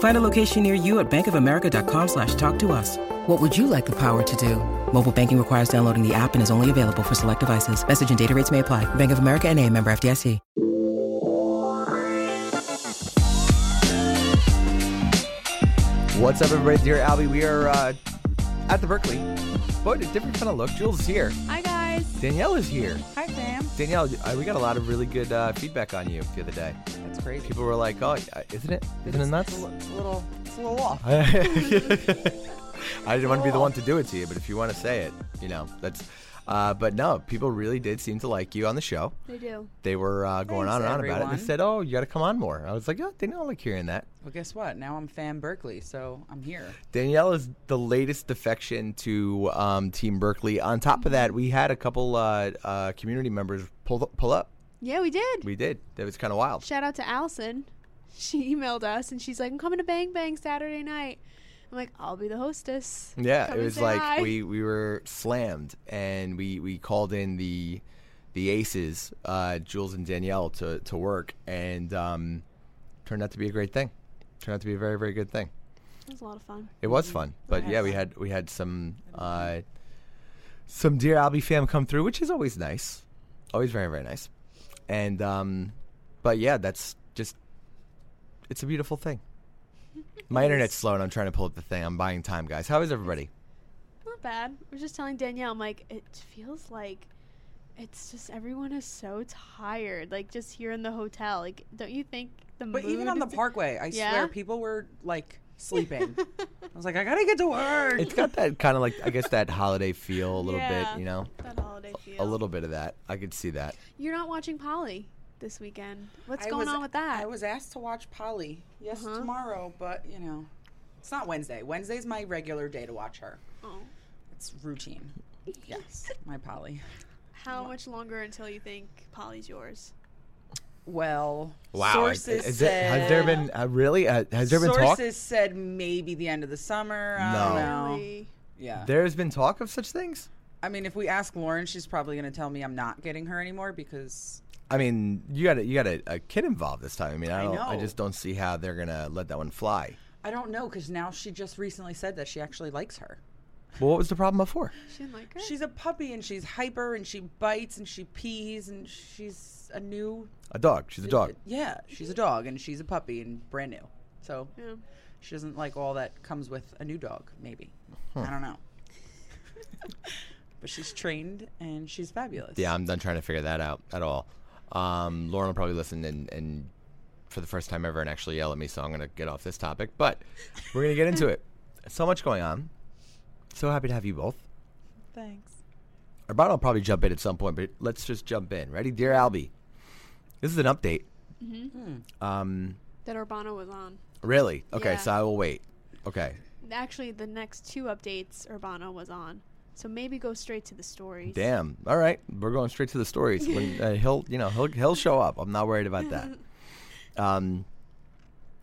Find a location near you at bankofamerica.com slash talk to us. What would you like the power to do? Mobile banking requires downloading the app and is only available for select devices. Message and data rates may apply. Bank of America and a member FDIC. What's up, everybody? Dear Albie, we are uh, at the Berkeley, but a different kind of look. Jules is here. Hi guys. Danielle is here. Hi fam. Danielle, uh, we got a lot of really good uh, feedback on you the other day. That's crazy. People were like, "Oh, isn't it? Isn't it nuts?" It's a, it's a little, it's a little off. I didn't want to be the one to do it to you, but if you want to say it, you know, that's. Uh, but no, people really did seem to like you on the show. They do. They were uh, going Thanks, on and on about it. They said, "Oh, you got to come on more." I was like, "Oh, Danielle, I like hearing that." Well, guess what? Now I'm fan Berkeley, so I'm here. Danielle is the latest defection to um, Team Berkeley. On top of that, we had a couple uh, uh, community members pull pull up. Yeah, we did. We did. That was kind of wild. Shout out to Allison. She emailed us and she's like, "I'm coming to Bang Bang Saturday night." I'm like, "I'll be the hostess." Yeah, Come it was like hi." we, we were slammed, and we, we called in the the aces, uh, Jules and Danielle, to, to work, and um, turned out to be a great thing. Turned out to be a very very good thing. It was a lot of fun. It was fun, but yeah, we had we had some uh, some dear Albie fam come through, which is always nice, always very very nice, and um, but yeah, that's just it's a beautiful thing. My internet's slow, and I'm trying to pull up the thing. I'm buying time, guys. How is everybody? Not bad. I was just telling Danielle, I'm like, it feels like it's just everyone is so tired. Like just here in the hotel. Like, don't you think the But even on the Parkway, I Yeah? swear people were like sleeping. I was like, I gotta get to work. It's got that kind of like I guess that holiday feel a little Yeah, bit, you know, that holiday feel. a little bit of that. I could see that. You're not watching Polly this weekend. What's I going was- on with that? I was asked to watch Polly. Yes, Uh-huh. tomorrow, but you know, it's not Wednesday. Wednesday's my regular day to watch her. Oh. It's routine. Yes, my Polly. How much longer until you think Polly's yours? Well, Wow, Sources is it, has there been uh, really? Uh, has there been talk? sources said maybe the end of the summer. I No. don't know. Really? Yeah. There's been talk of such things. I mean, if we ask Lauren, she's probably going to tell me I'm not getting her anymore because I mean, you got a, you got a, a kid involved this time. I mean, I I don't. I know. just don't see how they're gonna let that one fly. I don't know because now she just recently said that she actually likes her. Well, what was the problem before? She didn't like her. She's a puppy and she's hyper and she bites and she pees and she's a new A dog. She's a dog. Yeah, she's a dog and she's a puppy and brand new. So Yeah. she doesn't like all that comes with a new dog. Maybe I don't know. but she's trained and she's fabulous. Yeah, I'm done trying to figure that out at all. Um, Lauren will probably listen and, and for the first time ever and actually yell at me, so I'm gonna get off this topic. But we're gonna get into it. So much going on. So happy to have you both. Thanks. Urbano will probably jump in at some point, but let's just jump in. Ready, dear Albie? This is an update. Um, that Urbano was on. really? Okay, Yeah. so I will wait. Okay. Actually, the next two updates Urbano was on. So maybe go straight to the stories. Damn. All right, we're going straight to the stories. When, uh, he'll, you know, he'll he'll show up. I'm not worried about that. Um,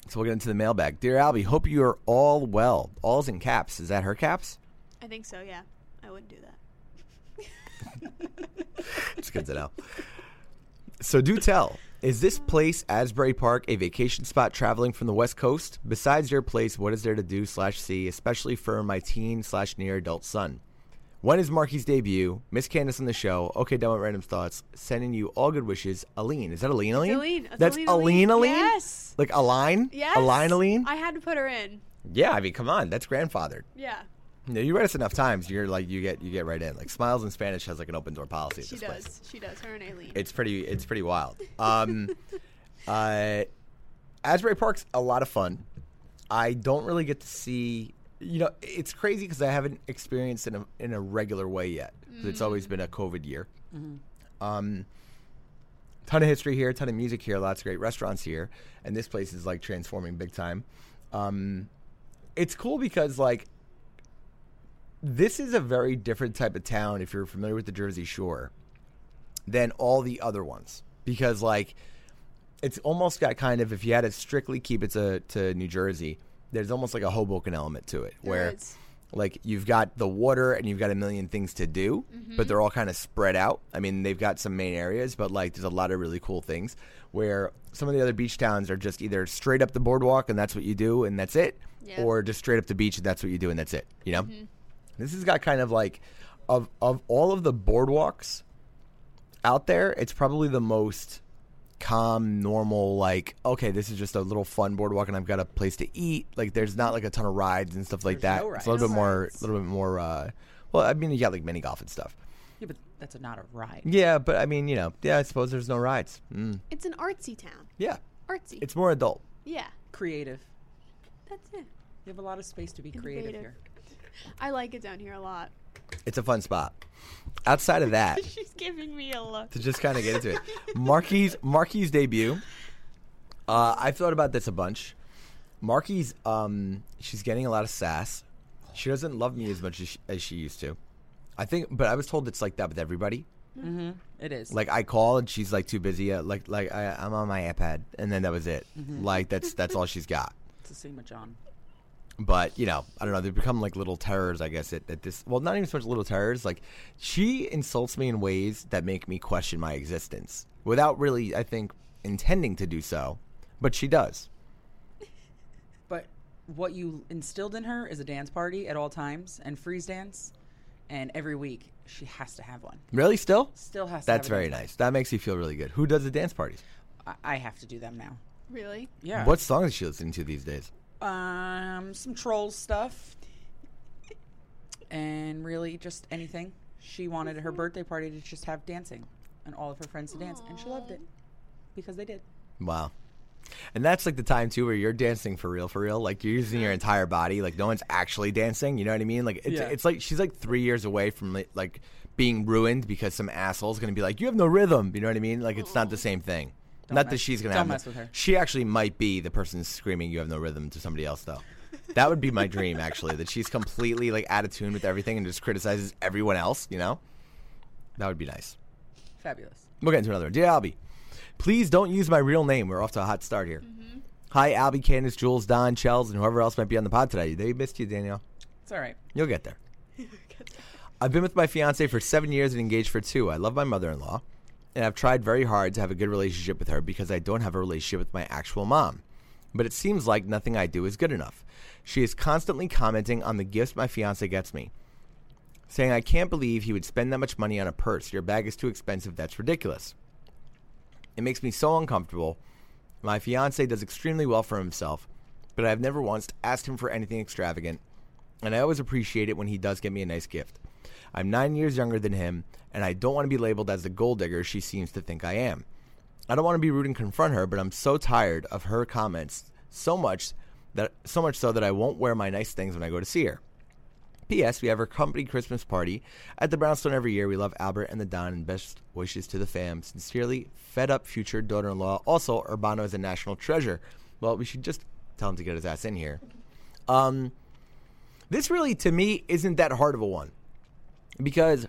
so we'll get into the mailbag. Dear Albie, hope you are all well. All's in caps. Is that her caps? I think so. Yeah, I wouldn't do that. It's good to know. So do tell. Is this place, Asbury Park, a vacation spot traveling from the West Coast? Besides your place, what is there to do slash see, especially for my teen slash near adult son? When is Marky's debut? Miss Candace on the show. Okay, done with random thoughts. Sending you all good wishes. Aline. Is that Aline Aline? Aline. It's That's Aline Aline Aline. Aline? Yes. Like Aline? Yes. Aline Aline? I had to put her in. yeah, I mean, come on. That's grandfathered. Yeah. No, you read us enough times, you're like you get you get right in. Like Smiles in Spanish has like an open door policy at She this place. does. She does. Her and Aileen. It's pretty it's pretty wild. Um uh Asbury Park's a lot of fun. I don't really get to see you know, it's crazy because I haven't experienced in a in a regular way yet. 'Cause It's always been a COVID year. Um ton of history here, ton of music here, lots of great restaurants here, and this place is like transforming big time. Um, it's cool because like this is a very different type of town if you're familiar with the Jersey Shore than all the other ones because like it's almost got kind of if you had to strictly keep it to, to New Jersey, there's almost like a Hoboken element to it There where is. like you've got the water and you've got a million things to do, but mm-hmm. they're all kind of spread out. I mean, they've got some main areas, but like there's a lot of really cool things where some of the other beach towns are just either straight up the boardwalk and that's what you do and that's it, Yeah. or just straight up the beach and that's what you do and that's it. You know, mm-hmm. This has got kind of like of of all of the boardwalks out there, it's probably the most calm, normal, like, okay, this is just a little fun boardwalk and I've got a place to eat. Like there's not like a ton of rides and stuff like There's that. no It's a little rides. bit more a little bit more uh well, I mean you got like mini golf and stuff. Yeah, but that's a, not a ride. Yeah, but I mean, you know, yeah, I suppose there's no rides. Mm. It's an artsy town. Yeah. Artsy. It's more adult. yeah. Creative. That's it. You have a lot of space to be creative Innovative. here. I like it down here a lot. It's a fun spot. Outside of that, She's giving me a look. to just kind of get into it. Marquis Marquis debut. Uh, I've thought about this a bunch. Marquis, um, she's getting a lot of sass. She doesn't love me as much as she, as she used to. I think, but I was told it's like that with everybody. It is. Like I call and she's like too busy. Uh, like like I, I'm on my iPad, and then that was it. Like that's that's all she's got. it's the same with John. But you know, I don't know. They become like little terrors, I guess. At, at this, well, not even so much little terrors. Like she insults me in ways that make me question my existence, without really, I think, intending to do so. But she does. But what you instilled in her is a dance party at all times and freeze dance, and every week she has to have one. Really, still. Still has to. That's have very dance nice. That makes you feel really good. Who does the dance parties? I, I have to do them now. Really? Yeah. What songs is she listening to these days? Um, some troll stuff, and really just anything. She wanted her birthday party to just have dancing, and all of her friends to dance, and she loved it because they did. Wow. And that's like the time too where you're dancing for real, for real. Like you're using your entire body. Like no one's actually dancing. You know what I mean? Like it's, Yeah. it's like she's like three years away from like, like being ruined because some asshole's gonna be like, "You have no rhythm." You know what I mean? Like it's not the same thing. Not that she's gonna don't have. mess with her. She actually might be the person screaming, "You have no rhythm" to somebody else though. That would be my dream, actually. That she's completely like out of tune with everything and just criticizes everyone else. You know, that would be nice. Fabulous. We'll get into another one. Dear Albie, please don't use my real name. We're off to a hot start here. Mm-hmm. Hi, Albie, Candace, Jules, Don, Chels, and whoever else might be on the pod today. They missed you, Danielle. It's all right. You'll get there. I've been with my fiance for seven years and engaged for two. I love my mother in law, and I've tried very hard to have a good relationship with her because I don't have a relationship with my actual mom. But it seems like nothing I do is good enough. She is constantly commenting on the gifts my fiance gets me, saying, I can't believe he would spend that much money on a purse. Your bag is too expensive. That's ridiculous. It makes me so uncomfortable. My fiance does extremely well for himself, but I've never once asked him for anything extravagant, and I always appreciate it when he does get me a nice gift. I'm nine years younger than him, and I don't want to be labeled as the gold digger she seems to think I am. I don't want to be rude and confront her, but I'm so tired of her comments so much that so much so that I won't wear my nice things when I go to see her. P.S. We have our company Christmas party at the Brownstone every year. We love Albert and the Don and best wishes to the fam. Sincerely, fed up future daughter in law. Also, Urbano is a national treasure. Well, we should just tell him to get his ass in here. Um, this really, to me, isn't that hard of a one. Because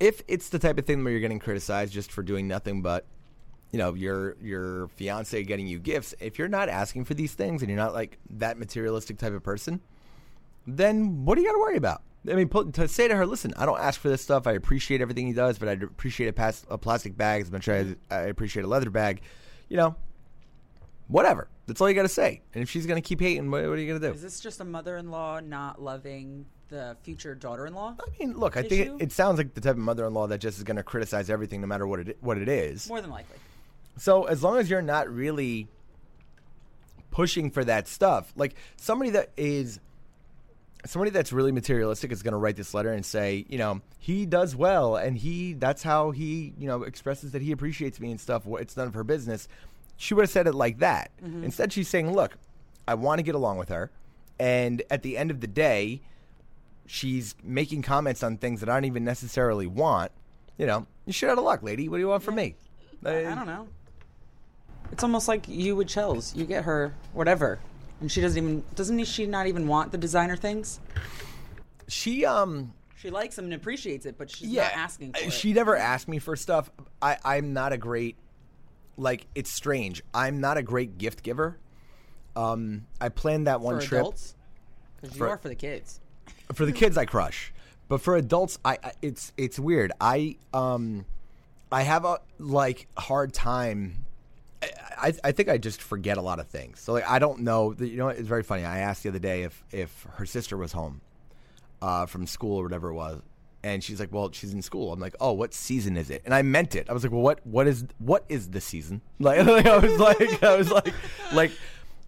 if it's the type of thing where you're getting criticized just for doing nothing but you know your your fiance getting you gifts if you're not asking for these things and you're not like that materialistic type of person then what do you got to worry about? I mean put, to say to her listen i don't ask for this stuff. I appreciate everything he does but i appreciate a, a plastic bag as much as i appreciate a leather bag. You know whatever. That's all you got to say. And if she's going to keep hating what, what are you going to do? Is this just a mother-in-law not loving the future daughter-in-law? I mean, look, I think it, it sounds like the type of mother-in-law that just is going to criticize everything, no matter what it what it is. More than likely. So as long as you're not really pushing for that stuff, like somebody that is somebody that's really materialistic is going to write this letter and say, you know, he does well and he that's how he, you know, expresses that he appreciates me and stuff. It's none of her business. She would have said it like that. Mm-hmm. Instead, she's saying, look, I want to get along with her, and at the end of the day, she's making comments on things that I don't even necessarily want. You know, you shit out of luck, lady. What do you want from me? I don't know. It's almost like you with Chels. You get her whatever, and she doesn't even doesn't she not even want the designer things? She um She likes them and appreciates it, but she's yeah, not asking for uh, it. She never asked me for stuff. I I'm not a great like it's strange. I'm not a great gift giver. Um I planned that one for trip adults, because you For- are for the kids. For the kids I crush. But for adults I, I it's it's weird. I um I have a like hard time I, I, think I just forget a lot of things. So like I don't know. You know, it's very funny. I asked the other day if if her sister was home uh, from school or whatever it was, and she's like, "Well, she's in school." I'm like, "Oh, what season is it?" And I meant it. I was like, "Well, what what is what is the season?" Like, like, I was like, I was like, like.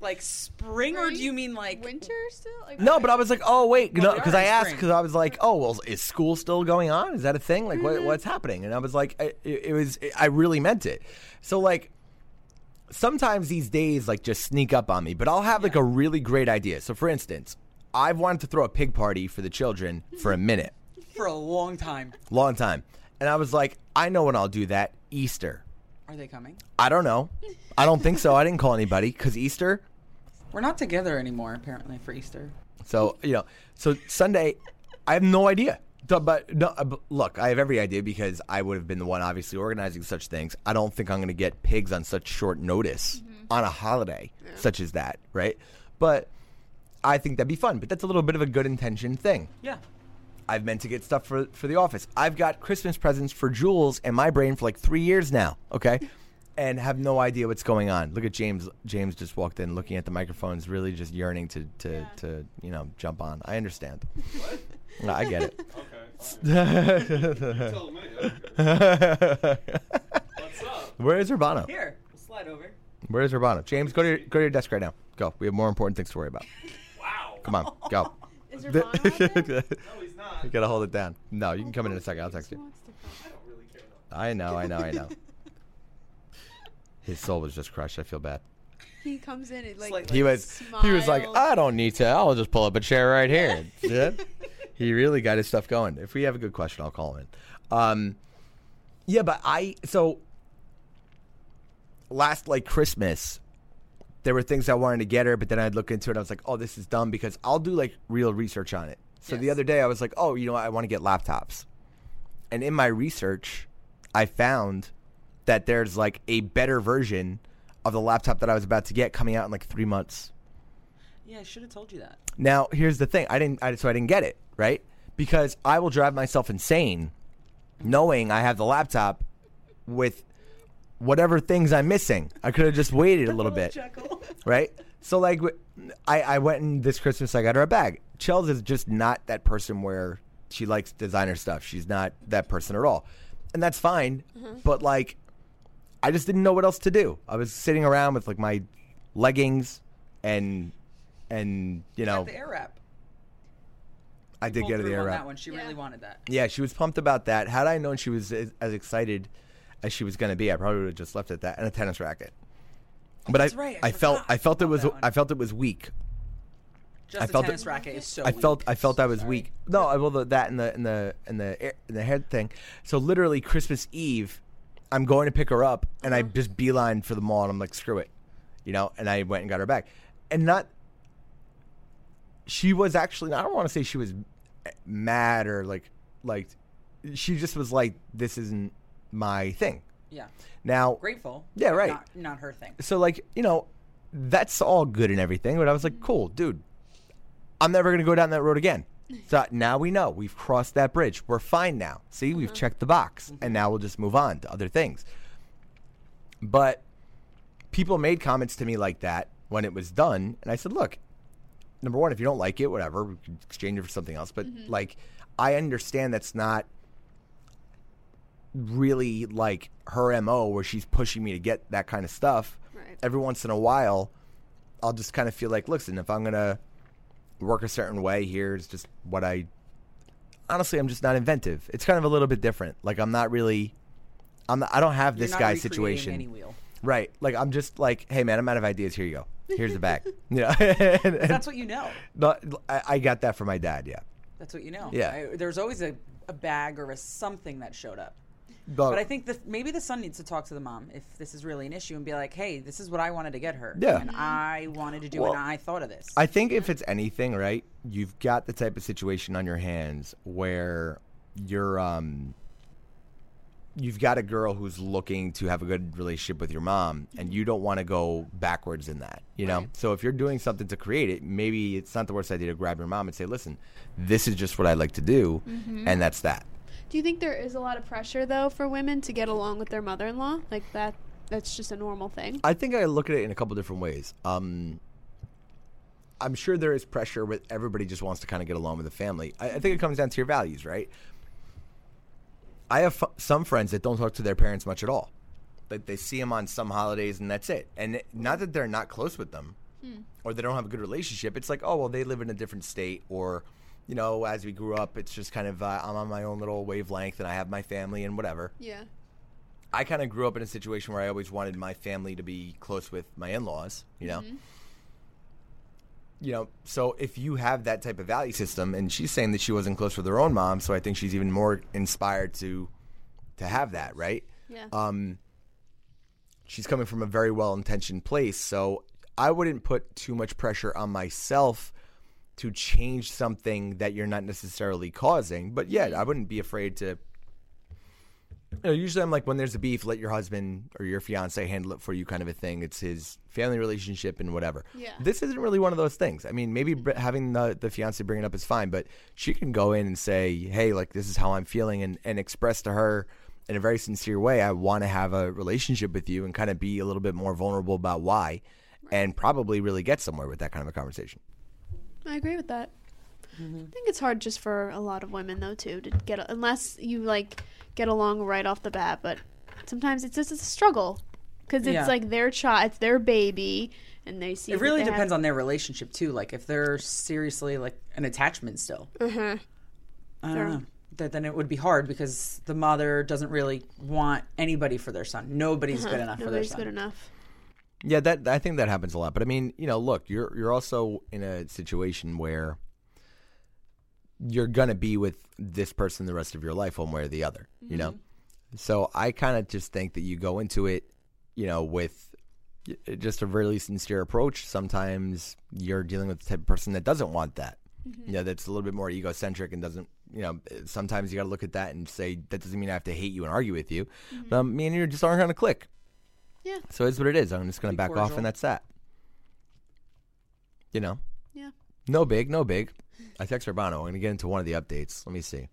Like spring, or do you mean like winter still? Like, No, but I was like, oh wait, Well, no, we because I in asked spring. because I was like, oh well, is school still going on? Is that a thing? Like, Mm-hmm. what, what's happening? And I was like, I, it, it was, I really meant it. So like, sometimes these days like just sneak up on me, but I'll have like a really great idea. So for instance, I've wanted to throw a pig party for the children for a minute, for a long time? long time, and I was like, I know when I'll do that. Easter. Are they coming? I don't know. I don't think so. I didn't call anybody because Easter. We're not together anymore, apparently, for Easter. So you know, so Sunday, I have no idea. So, But no, uh, but look, I have every idea because I would have been the one obviously organizing such things. I don't think I'm going to get pigs on such short notice on a holiday such as that, right? But I think that'd be fun. But that's a little bit of a good intention thing. Yeah. I've meant to get stuff for for the office. I've got Christmas presents for Jules and my brain for like three years now. Okay. And have no idea what's going on. Look at James. James just walked in, looking at the microphones, really just yearning to to, to you know jump on. I understand. No, I get it. Tell me. okay. What's up? Where is Urbano? Here, we'll slide over. Where is Urbano? James, go to your, go to your desk right now. Go. We have more important things to worry about. Wow. Come on, go. Is Urbano out there? you No, he's not. You gotta hold it down. No, you can come in in a second. I'll text He you. wants to come. I don't really care. I know, I know, I know. His soul was just crushed. I feel bad. He comes in and like Slightly. He was he was like. I don't need to. I'll just pull up a chair right here. yeah. He really got his stuff going. If we have a good question, I'll call him in. Um, yeah, but I so last like Christmas, there were things I wanted to get her, but then I'd look into it. I was like, oh, this is dumb because I'll do like real research on it. So the other day, I was like, oh, you know, what? I want to get laptops, and in my research, I found that there's like a better version of the laptop that I was about to get coming out in like three months. Yeah, I should have told you that. Now, here's the thing. I didn't, I, so I didn't get it, right? Because I will drive myself insane knowing I have the laptop with whatever things I'm missing. I could have just waited a little bit, right? So, like, I went and this Christmas I got her a bag. Chels is just not that person where she likes designer stuff. She's not that person at all. And that's fine. Mm-hmm. But, like, I just didn't know what else to do. I was sitting around with, like, my leggings and, and, you know. Got the air wrap. I did get her the through air on wrap. that one. She Yeah. really wanted that. Yeah, she was pumped about that. Had I known she was as, as excited as she was going to be, I probably would have just left it at that and a tennis racket. But that's I, right, I I felt, I felt it was. I felt it was weak. Just I felt tennis it- racket is so. I felt, weak. I felt I was Sorry. weak. No, I well the, that and the and the and the air- and the head thing. So literally Christmas Eve, I'm going to pick her up, and Uh-huh. I just beeline for the mall, and I'm like, screw it, you know. And I went and got her back, and not. She was actually. I don't want to say she was mad or like like. She just was like, this isn't my thing. Yeah, Now, grateful. Yeah, right. Not, not her thing. so like you know that's all good and everything but i was like cool dude i'm never going to go down that road again so now we know. We've crossed that bridge. We're fine now. See we've uh-huh. checked the box and mm-hmm. now we'll just move on to other things. But people made comments to me like that when it was done and i said look number one if you don't like it whatever we can exchange it for something else. But mm-hmm. like i understand that's not really like her mo where she's pushing me to get that kind of stuff. Right. every once in a while i'll just kind of feel like listen if i'm gonna work a certain way. Here's just what I. Honestly, I'm just not inventive. It's kind of a little bit different. Like I'm not really. I'm. Not, I don't have this guy's situation. Any wheel. Right. Like I'm just like, hey man, I'm out of ideas. Here you go. Here's the bag. Yeah. and, and That's what you know. no, I, I got that from my dad. Yeah. That's what you know. Yeah. I, there's always a, a bag or a something that showed up. But, But I think that maybe the son needs to talk to the mom if this is really an issue and be like, "Hey, this is what I wanted to get her. Yeah. and I wanted to do Well, it. and I thought of this." I think if it's anything, right, you've got the type of situation on your hands where you're um you've got a girl who's looking to have a good relationship with your mom and you don't want to go backwards in that, you know? So if you're doing something to create it, maybe it's not the worst idea to grab your mom and say, "Listen, this is just what I like to do." And that's that. Do you think there is a lot of pressure though for women to get along with their mother-in-law? Like that that's just a normal thing. I think I look at it in a couple different ways. Um, I'm sure there is pressure with everybody just wants to kind of get along with the family. I, I think it comes down to your values, right? I have f- some friends that don't talk to their parents much at all. Like they see them on some holidays and that's it. And it, not that they're not close with them or they don't have a good relationship. It's like, oh well, they live in a different state or. You know, as we grew up, it's just kind of uh, I'm on my own little wavelength, and I have my family and whatever. Yeah. I kind of grew up in a situation where I always wanted my family to be close with my in-laws, you know. You know, so if you have that type of value system and she's saying that she wasn't close with her own mom, so I think she's even more inspired to to have that, right? Yeah. Um she's coming from a very well-intentioned place, so I wouldn't put too much pressure on myself to change something that you're not necessarily causing. But yeah, I wouldn't be afraid to you know, usually I'm like, when there's a beef, let your husband or your fiance handle it for you, kind of a thing. It's his family relationship and whatever. Yeah. This isn't really one of those things. I mean, maybe having the, the fiance bring it up is fine, but she can go in and say, hey, like, this is how I'm feeling, and, and express to her in a very sincere way, I want to have a relationship with you and kind of be a little bit more vulnerable about why, and probably really get somewhere with that kind of a conversation. I agree with that. I think it's hard just for a lot of women though too to get unless you like get along right off the bat, but sometimes it's just a struggle because it's Yeah. like their child, it's their baby, and they see. it really depends on their relationship too. Like if they're seriously like an attachment still. Uh-huh. I don't know. That then it would be hard because the mother doesn't really want anybody for their son. Nobody's good enough for their Nobody's good enough. Yeah, that I think that happens a lot. But I mean, you know, look, you're you're also in a situation where you're gonna be with this person the rest of your life, one way or the other. You know, mm-hmm. so I kind of just think that you go into it, you know, with uh, just a really sincere approach. Sometimes you're dealing with the type of person that doesn't want that. Mm-hmm. You know, that's a little bit more egocentric and doesn't. You know, sometimes you got to look at that and say that doesn't mean I have to hate you and argue with you. But me and you just aren't gonna click. Yeah. So it's what it is. I'm just going to back off, and that's that. You know, Yeah. no big, no big. I text Urbano. I'm going to get into one of the updates. Let me see.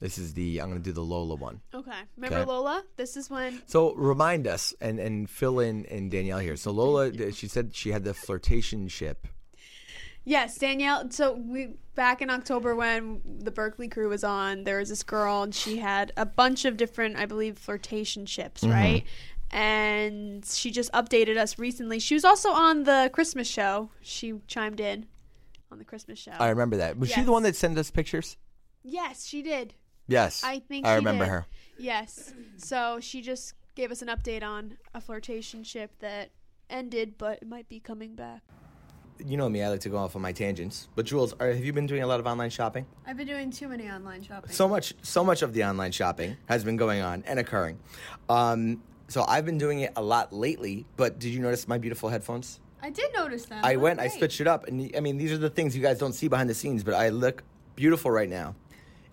This is the. I'm going to do the Lola one. Okay. Remember Okay. Lola? This is when So remind us and and fill in and Danielle here. So Lola, she said she had the flirtation ship. Yes, Danielle. So we back in October when the Berkeley crew was on, there was this girl and she had a bunch of different, I believe, flirtation ships, Mm-hmm. right? And she just updated us recently. She was also on the Christmas show. She chimed in on the Christmas show. I remember that. Was she the one that sent us pictures? yes, she did. Yes, I think I remember did. her. Yes. So she just gave us an update on a flirtation ship that ended, but it might be coming back. You know me. I like to go off on my tangents. But Jules, are, have you been doing a lot of online shopping? I've been doing too many online shopping. so much so much of the online shopping has been going on and occurring um, so i've been doing it a lot lately but did you notice my beautiful headphones I did notice that. i went i switched it up and i mean these are the things you guys don't see behind the scenes but i look beautiful right now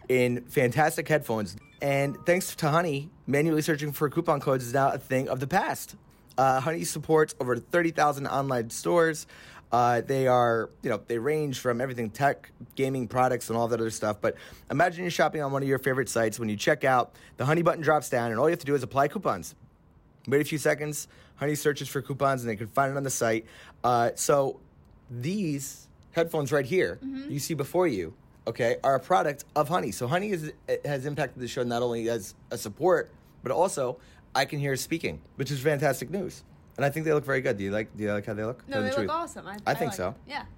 in fantastic headphones and thanks to honey manually searching for coupon codes is now a thing of the past uh, honey supports over 30000 online stores uh, they are, you know, they range from everything tech, gaming products, and all that other stuff. But imagine you're shopping on one of your favorite sites. When you check out, the Honey button drops down, and all you have to do is apply coupons. Wait a few seconds. Honey searches for coupons, and they can find it on the site. Uh, so these headphones right here, you see before you, okay, are a product of Honey. So Honey is, has impacted the show not only as a support, but also I can hear speaking, which is fantastic news. And I think they look very good. Do you like? Do you like how they look? No, Tell they the look truth. awesome. I, I think like so. Yeah.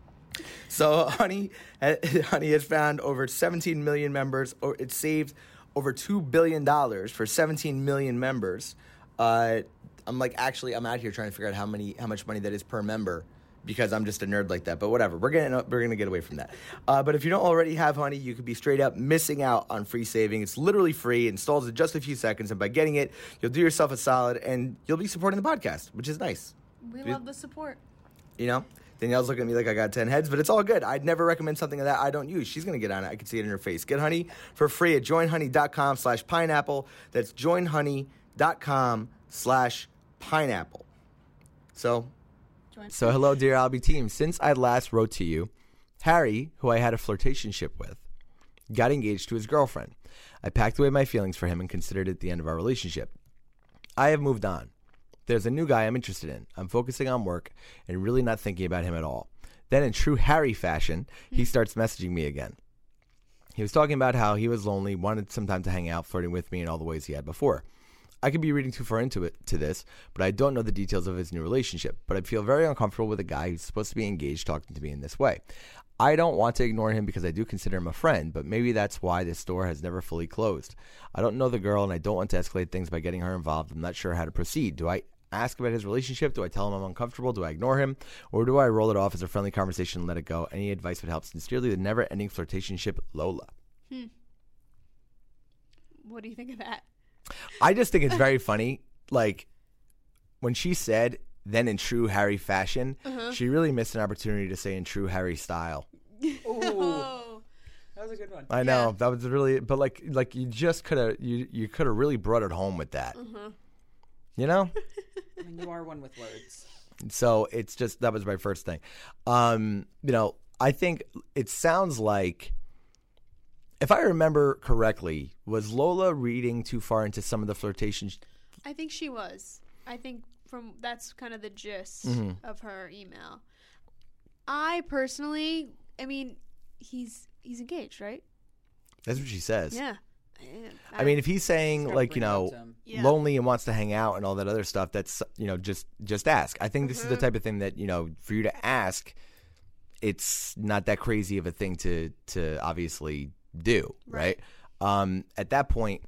So Honey, Honey has found over 17 million members. Or it saved over two billion dollars for 17 million members. Uh, I'm like, actually, I'm out here trying to figure out how many, how much money that is per member, because I'm just a nerd like that. But whatever, we're gonna we're gonna get away from that. Uh, but if you don't already have Honey, you could be straight up missing out on free saving. It's literally free, installs in just a few seconds, and by getting it, you'll do yourself a solid, and you'll be supporting the podcast, which is nice. We love the support. You know, Danielle's looking at me like I got 10 heads, but it's all good. I'd never recommend something that I don't use. She's going to get on it. I can see it in her face. Get honey for free at joinhoney.com slash pineapple. That's joinhoney.com slash pineapple. So, So, hello, dear Albie team. Since I last wrote to you, Harry, who I had a flirtationship with, got engaged to his girlfriend. I packed away my feelings for him and considered it the end of our relationship. I have moved on. There's a new guy I'm interested in. I'm focusing on work and really not thinking about him at all. Then, in true Harry fashion, he hmm. starts messaging me again. He was talking about how he was lonely, wanted some time to hang out, flirting with me in all the ways he had before. I could be reading too far into it to this, but I don't know the details of his new relationship. But I feel very uncomfortable with a guy who's supposed to be engaged talking to me in this way. I don't want to ignore him because I do consider him a friend, but maybe that's why this door has never fully closed. I don't know the girl and I don't want to escalate things by getting her involved. I'm not sure how to proceed. Do I ask about his relationship? Do I tell him I'm uncomfortable? Do I ignore him? Or do I roll it off as a friendly conversation and let it go? Any advice would help. Sincerely, the never ending flirtationship, Lola. Hmm. What do you think of that? I just think it's very funny. Like when she said, then in true Harry fashion, she really missed an opportunity to say in true Harry style. Oh, That was a good one. I know that was really, but like, like you just could have, you you could have really brought it home with that. You know, I mean, you are one with words. so it's just that was my first thing. Um, you know, I think it sounds like, if I remember correctly, was Lola reading too far into some of the flirtations? I think she was. I think from that's kind of the gist Mm-hmm. of her email. I personally, I mean, he's he's engaged, right? That's what she says. Yeah. I mean, if he's saying like you bring it up know. Yeah. lonely and wants to hang out and all that other stuff, that's you know just just ask. I think this Mm-hmm. is the type of thing that you know for you to ask, it's not that crazy of a thing to to obviously do, right? Um, at that point,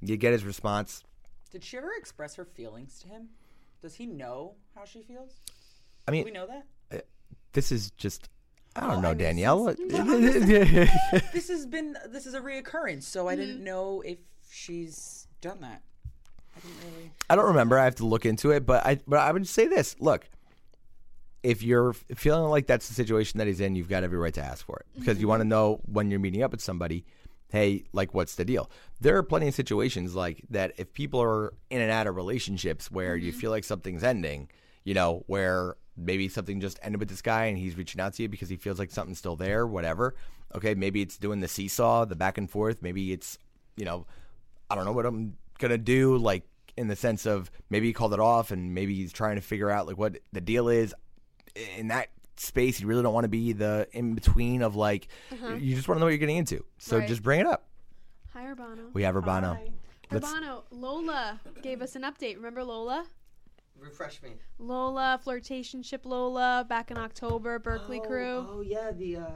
you get his response. Did she ever express her feelings to him? Does he know how she feels? I Do mean, we know that? this is just I don't Well, know, I mean, Danielle. This has been this is a reoccurrence, so I Mm-hmm. didn't know if she's done that. I didn't really. I don't remember. I have to look into it, but I but I would say this: look, if you're feeling like that's the situation that he's in, you've got every right to ask for it because you mm-hmm. want to know when you're meeting up with somebody. Hey, like, what's the deal? There are plenty of situations like that. If people are in and out of relationships where you mm-hmm. feel like something's ending, you know, where maybe something just ended with this guy and he's reaching out to you because he feels like something's still there, whatever. Okay, maybe it's doing the seesaw, the back and forth. Maybe it's, you know, I don't know what I'm gonna do, like in the sense of maybe he called it off and maybe he's trying to figure out like what the deal is. In that space, you really don't want to be the in between of like you just want to know what you're getting into. So Right. just bring it up. Hi, Urbano. We have Urbano. Let's- Urbano, Lola gave us an update. Remember Lola? Refresh me. Lola, flirtationship Lola, back in October, Berkeley oh, crew. Oh yeah, the uh,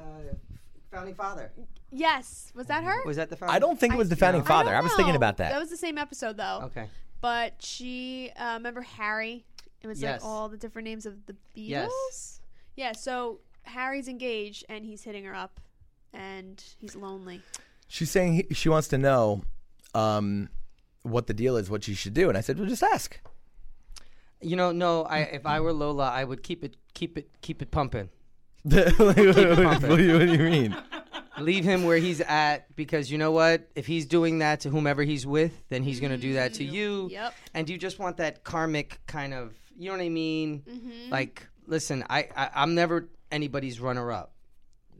founding father. Yes, was that her? Was that the founding? I don't think it was the founding I father. don't I, was thinking about that. That was the same episode though. Okay. But she, uh, remember Harry? It was Yes. like all the different names of the Beatles. Yes. Yeah. So Harry's engaged and he's hitting her up, and he's lonely. She's saying he, she wants to know um, what the deal is, what she should do, and I said, well, just ask. You know, no. I if I were Lola, I would keep it, keep it, keep it pumping. what, do you, pumping. what do you mean? Leave him where he's at because you know what? If he's doing that to whomever he's with, then he's gonna do that to you. Yep. And you just want that karmic kind of, you know what I mean? Mm-hmm. Like, listen, I, I I'm never anybody's runner up.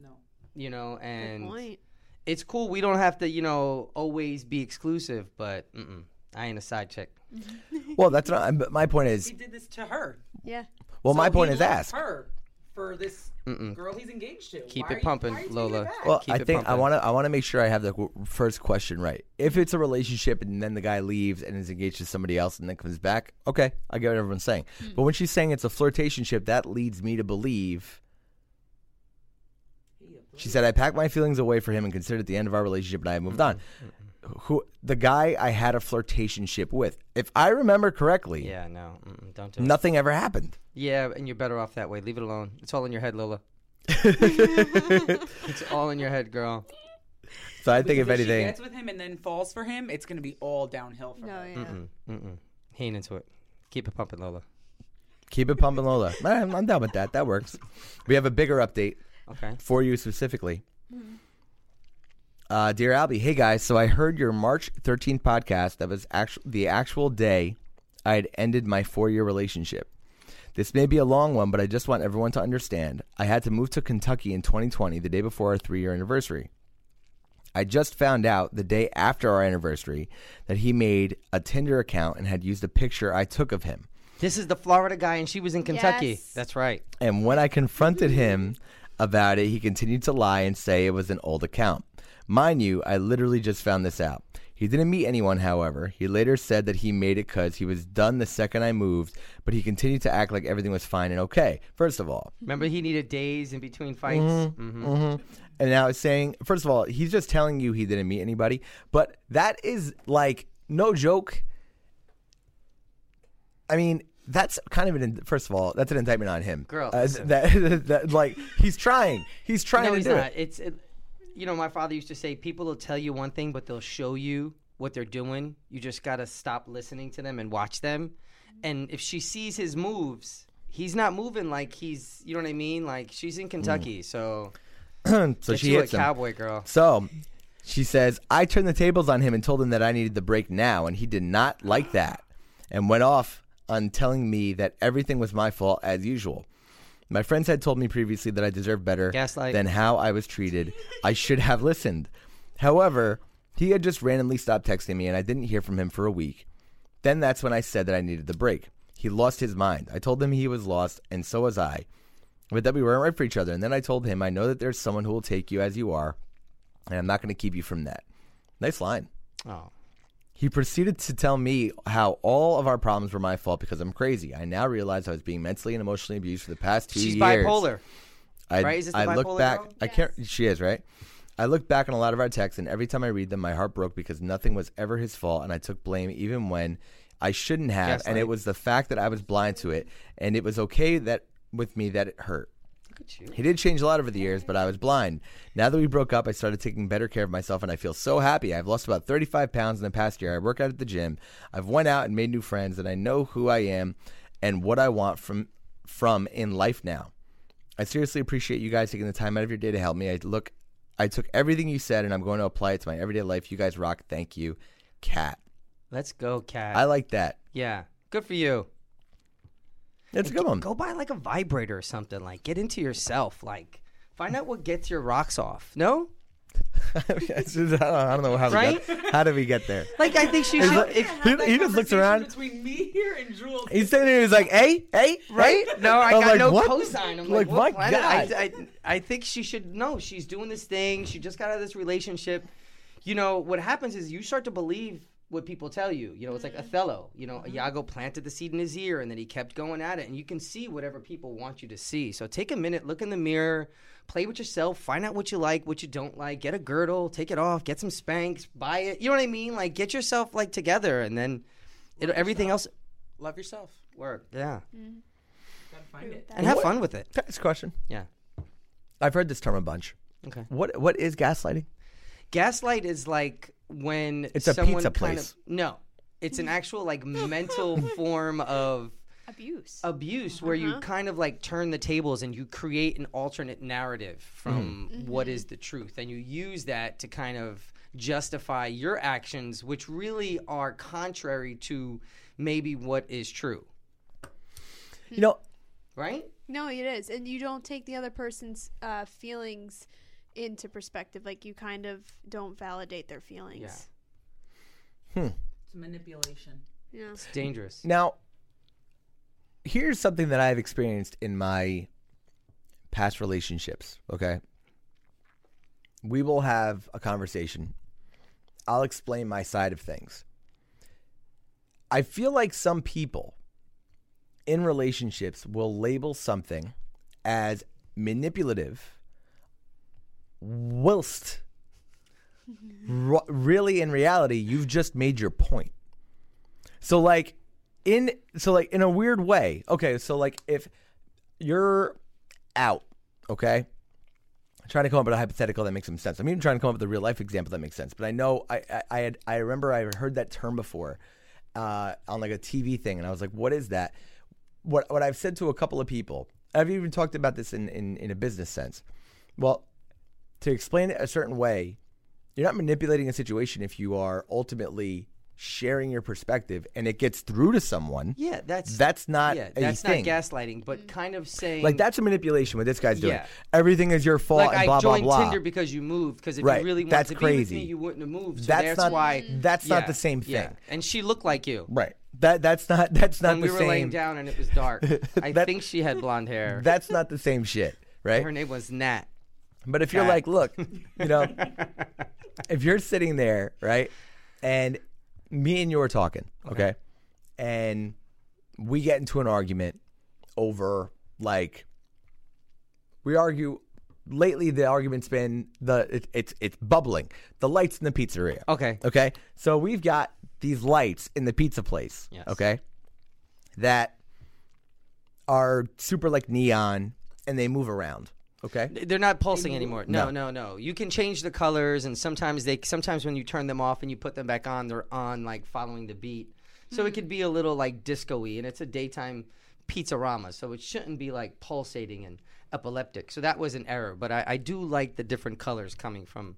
No. You know, and point. it's cool. We don't have to, you know, always be exclusive. But mm-mm, I ain't a side chick. Well, that's not. But my point is, He did this to her. Yeah. well, So my point is ask. her for this girl he's engaged to. Keep Why it are you- pumping, why are you taking Lola. it back? Well, Keep I it think I pumping. want to. I want to make sure I have the qu- first question right. If it's a relationship and then the guy leaves and is engaged to somebody else and then comes back, okay, I get what everyone's saying. Hmm. But when she's saying it's a flirtationship, that leads me to believe She said, I packed my feelings away for him and considered it the end of our relationship and I moved on. Who the guy I had a flirtationship with. If I remember correctly, Yeah, no, don't do it. nothing ever happened. Yeah, and you're better off that way. Leave it alone. It's all in your head, Lola. it's all in your head, girl. So I think Because if she anything, gets with him and then falls for him, it's gonna be all downhill from No, her. yeah. Mm-mm, mm-mm. He ain't into it. Keep it pumping, Lola. keep it pumping, Lola. I'm, I'm down with that. That works. We have a bigger update Okay. for you specifically. Mm-hmm. Uh, dear Albie, hey guys. So I heard your March 13th podcast. That was actual the actual day I had ended my four year relationship. This may be a long one, but I just want everyone to understand. I had to move to Kentucky in 2020, the day before our three year anniversary. I just found out the day after our anniversary that he made a Tinder account and had used a picture I took of him. This is the Florida guy, and she was in Kentucky. Yes. That's right. And when I confronted him about it, he continued to lie and say it was an old account. Mind you, I literally just found this out. He didn't meet anyone, however. He later said that he made it because he was done the second I moved, but he continued to act like everything was fine and okay. First of all, Remember, he needed days in between fights. Mm-hmm. hmm and now it's saying, first of all, he's just telling you he didn't meet anybody, but that is like no joke. I mean, that's kind of an first of all, that's an indictment on him. Girl, Uh, listen. that, that, like he's trying, he's trying No, to he's do not. it. It's, it, you know, my father used to say, people will tell you one thing, but they'll show you what they're doing. You just gotta stop listening to them and watch them. And if she sees his moves, he's not moving like he's, you know what I mean? Like she's in Kentucky, mm. so so she you a hits him. cowboy girl. So she says, I turned the tables on him and told him that I needed the break now, and he did not like that and went off on telling me that everything was my fault as usual. My friends had told me previously that I deserved better Gaslight. than how I was treated. I should have listened. However, he had just randomly stopped texting me, and I didn't hear from him for a week. Then that's when I said that I needed the break. He lost his mind. I told him he was lost, and so was I but that we weren't right for each other. And then I told him, I know that there's someone who will take you as you are, and I'm not going to keep you from that. Nice line. Oh, He proceeded to tell me how all of our problems were my fault because I'm crazy. I now realize I was being mentally and emotionally abused for the past two she's years. bipolar. I, right? Is this the I look back. girl? I can't. She is right. I look back on a lot of our texts, and every time I read them, my heart broke because nothing was ever his fault, and I took blame even when I shouldn't have. And it was the fact that I was blind to it, and it was okay that with me that it hurt. Look at you. He did change a lot over the years, but I was blind. Now that we broke up, I started taking better care of myself, and I feel so happy. I've lost about 35 pounds in the past year. I work out at the gym. I've went out and made new friends, and I know who I am and what I want from from in life now. I seriously appreciate you guys taking the time out of your day to help me. I look, I took everything you said, and I'm going to apply it to my everyday life. You guys rock. Thank you, Cat. Let's go, cat. I like that. yeah, good for you. It's a good one. Go buy like a vibrator or something. Like get into yourself. Like find out what gets your rocks off. No, It's just- I don't I don't know how we Right? got, how did we get there. like I think she He's should. like- if, he, he just looks around. between me here and Jules. He's sitting there. He's like, "Hey, hey, Right? No, I I'm got like, no what? cosign. I'm Like, like, what my planet? I, God. I, I think she should know. She's doing this thing. She just got out of this relationship. You know, what happens is you start to believe what people tell you. You know, it's like Othello. You know, Iago planted the seed in his ear and then he kept going at it. And you can see whatever people want you to see. So take a minute, look in the mirror, play with yourself, find out what you like, what you don't like, get a girdle, take it off, get some Spanx, buy it. You know what I mean? Like, get yourself like together and then it, everything else. Love yourself. Work. Yeah. Gotta find it. And have fun with it. Can I ask a question. Yeah. I've heard this term a bunch. Okay. What what is gaslighting? Gaslight is like when It's a someone pizza kind place. Of, no, it's an actual like mental form of Abuse. abuse where you uh-huh. kind of like turn the tables and you create an alternate narrative from mm-hmm. what mm-hmm. is the truth, and you use that to kind of justify your actions, which really are contrary to maybe what is true, You know, hmm. right? No, it is, and you don't take the other person's uh, feelings into perspective. Like you kind of don't validate their feelings. Yeah, hmm. It's manipulation. Yeah. It's dangerous. now here's something that I've experienced in my past relationships, okay? We will have a conversation. I'll explain my side of things. I feel like some people in relationships will label something as manipulative whilst r- really in reality you've just made your point. So like in so like in a weird way. Okay, so like if you're out, okay? I'm trying to come up with a hypothetical that makes some sense. I'm even trying to come up with a real life example that makes sense. But I know I I, I had I remember I heard that term before uh, on like a TV thing, and I was like, what is that? What what I've said to a couple of people. I've even talked about this in, in, in a business sense. Well, to explain it a certain way, you're not manipulating a situation if you are ultimately sharing your perspective and it gets through to someone. Yeah, that's That's not yeah, that's thing. not gaslighting, but kind of saying Like that's a manipulation what this guy's doing. Yeah. Everything is your fault Like and I blah blah joined blah. Tinder because you moved. Because if Right, you really wanted that's to be crazy. with me, you wouldn't have moved. So That's that's, not- why. Mm. that's not the same yeah. thing. And she looked like you. right. That that's not that's not when the we were same. laying down and it was dark. I That- think she had blonde hair. That's not the same shit, right? Her name was Nat. But if you're Cat. like, look, you know, if you're sitting there, right, and me and you are talking, okay, and we get into an argument over like we argue. Lately, the argument's been the it, it's it's bubbling. The lights in the pizzeria. Okay. Okay. So we've got these lights in the pizza place. Yes. Okay. That are super like neon and they move around. Okay. They're not pulsing anymore. No, No. no, no. You can change the colors, and sometimes they sometimes when you turn them off and you put them back on, they're on like following the beat. So it hmm. could be a little like disco-y, and it's a daytime pizzarama, so it shouldn't be like pulsating and epileptic. So that was an error, but I, I do like the different colors coming from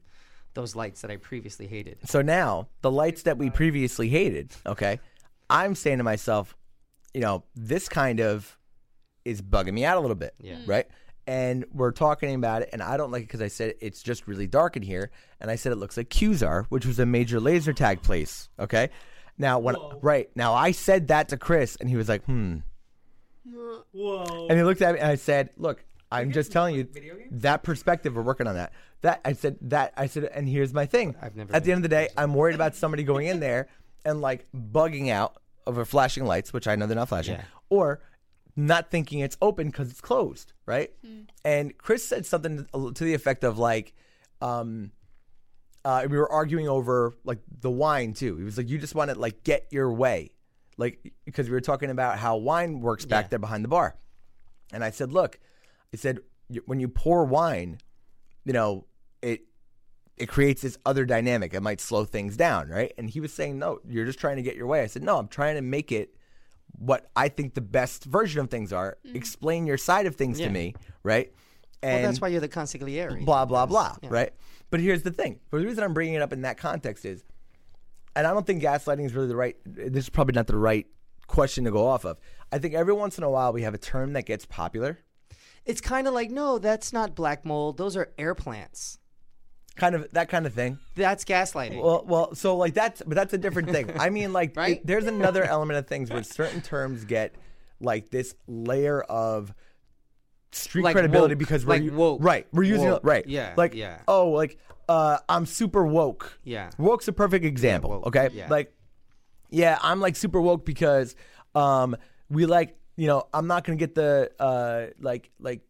those lights that I previously hated. So now the lights that we previously hated, okay, I'm saying to myself, you know, this kind of is bugging me out a little bit. Yeah. Hmm. Right. And we're talking about it, and I don't like it because I said it's just really dark in here, and I said it looks like Qzar, which was a major laser tag place. Okay. Now when right now I said that to Chris, and he was like, "Hmm." Whoa. And he looked at me and I said, "Look, I'm just telling you that perspective. We're working on that. That I said that I said, and here's my thing. I've never At the end of the day, I'm worried about somebody going in there and like bugging out over flashing lights, which I know they're not flashing, Yeah. or not thinking it's open because it's closed, right? And Chris said something to the effect of like, um, uh, we were arguing over like the wine too. He was like, "You just want to like get your way," like because we were talking about how wine works back Yeah. there behind the bar. And I said, "Look," I said, when you pour wine, you know it it creates this other dynamic. It might slow things down, right?" And he was saying, "No, you're just trying to get your way." I said, "No, I'm trying to make it." What I think the best version of things are. Mm-hmm. Explain your side of things Yeah. to me, right? Well, that's why you're the consigliere. blah blah blah Yeah. right but here's the thing For the reason i'm bringing it up in that context is and i don't think gaslighting is really the right this is probably not the right question to go off of i think every once in a while we have a term that gets popular It's kind of like no, that's not black mold. Those are air plants. Kind of that kind of thing That's gaslighting. well well so like that's but that's a different thing i mean like Right? it- there's another element of things where certain terms get like this layer of street Like credibility woke. because we're Like woke. right we're using Woke. right Yeah, like yeah. oh like uh i'm super woke Yeah. woke's a perfect example woke. okay Yeah. like yeah i'm like super woke because um we like you know i'm not gonna get the uh like like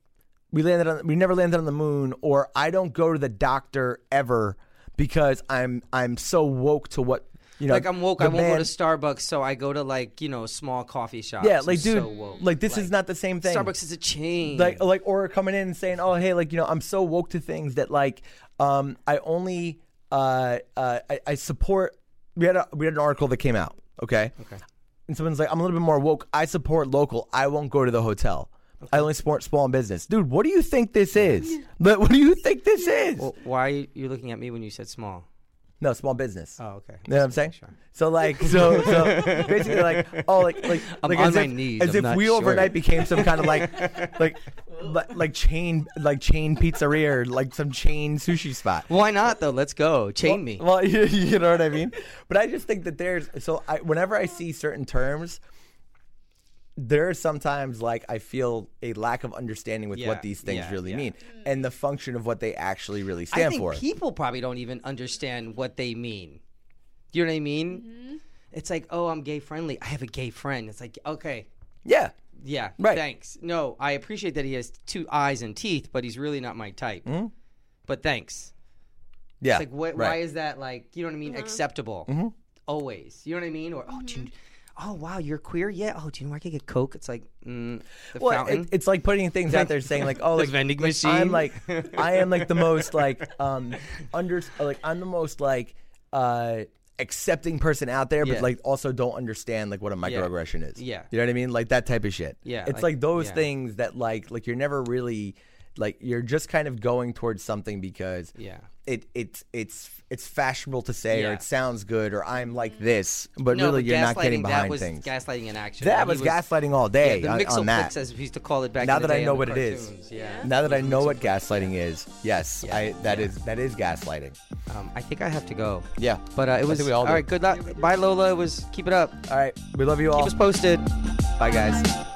we landed on we never landed on the moon or i don't go to the doctor ever because i'm i'm so woke to what you know like I'm woke. I won't go to Starbucks, so I go to like you know small coffee shops. yeah I'm like dude so woke. like this is not the same thing Starbucks is a chain. like like or coming in and saying oh hey like you know i'm so woke to things that like um i only uh uh i, I support we had a we had an article that came out okay okay and someone's like i'm a little bit more woke i support local i won't go to the hotel i only support small business dude what do you think this is but what do you think this is Well, why are you looking at me when you said small? no small business Oh, okay. you know what I'm saying? So like, so so basically like, oh, like like I'm like on as my if, knees, as I'm if not we sure. overnight became some kind of like, like, like, like chain like chain pizzeria or like some chain sushi spot. Why not though? Let's go. Chain me. Well, you, you know what I mean. But I just think that there's so I whenever I see certain terms, there are sometimes like I feel a lack of understanding with Yeah, what these things yeah, really yeah. mean and the function of what they actually really I stand think for. people probably don't even understand what they mean. You know what I mean? Mm-hmm. It's like, oh, I'm gay friendly. I have a gay friend. It's like, okay, yeah. yeah, Right. Thanks. No, I appreciate that he has two eyes and teeth, but he's really not my type. Hmm? but thanks. Yeah. It's like, what, right. why is that like, you know what I mean, mm-hmm. acceptable? Mm-hmm. Always. You know what I mean? Or, oh, do you, oh, wow, you're queer? Yeah. Oh, do you know where I could get Coke? It's like, mm, the Well, fountain. it, it's like putting things out there saying like, oh, like vending like, machine. I'm like, I am like the most like um under like I'm the most like uh accepting person out there, Yeah. but like also don't understand like what a microaggression is. Yeah. you know what I mean? Like that type of shit. Yeah, it's like- like, those yeah. things that like like you're never really like you're just kind of going towards something because Yeah. it it's it's it's fashionable to say or it sounds good or I'm like this, but no, really but you're not getting gaslighting, that behind was things. gaslighting in action. That He was gaslighting all day Yeah, on- the on that. As we used to call it back now in the that I know what the it is, Yeah. now that I know what gaslighting is, yes, Yeah. I that Yeah. is that is gaslighting. Um, I think I have to go. Yeah, But uh, it was think we all all do. right. Good luck. Bye, Lola. It was keep it up. all right, we love you all. Keep us posted. Bye, guys.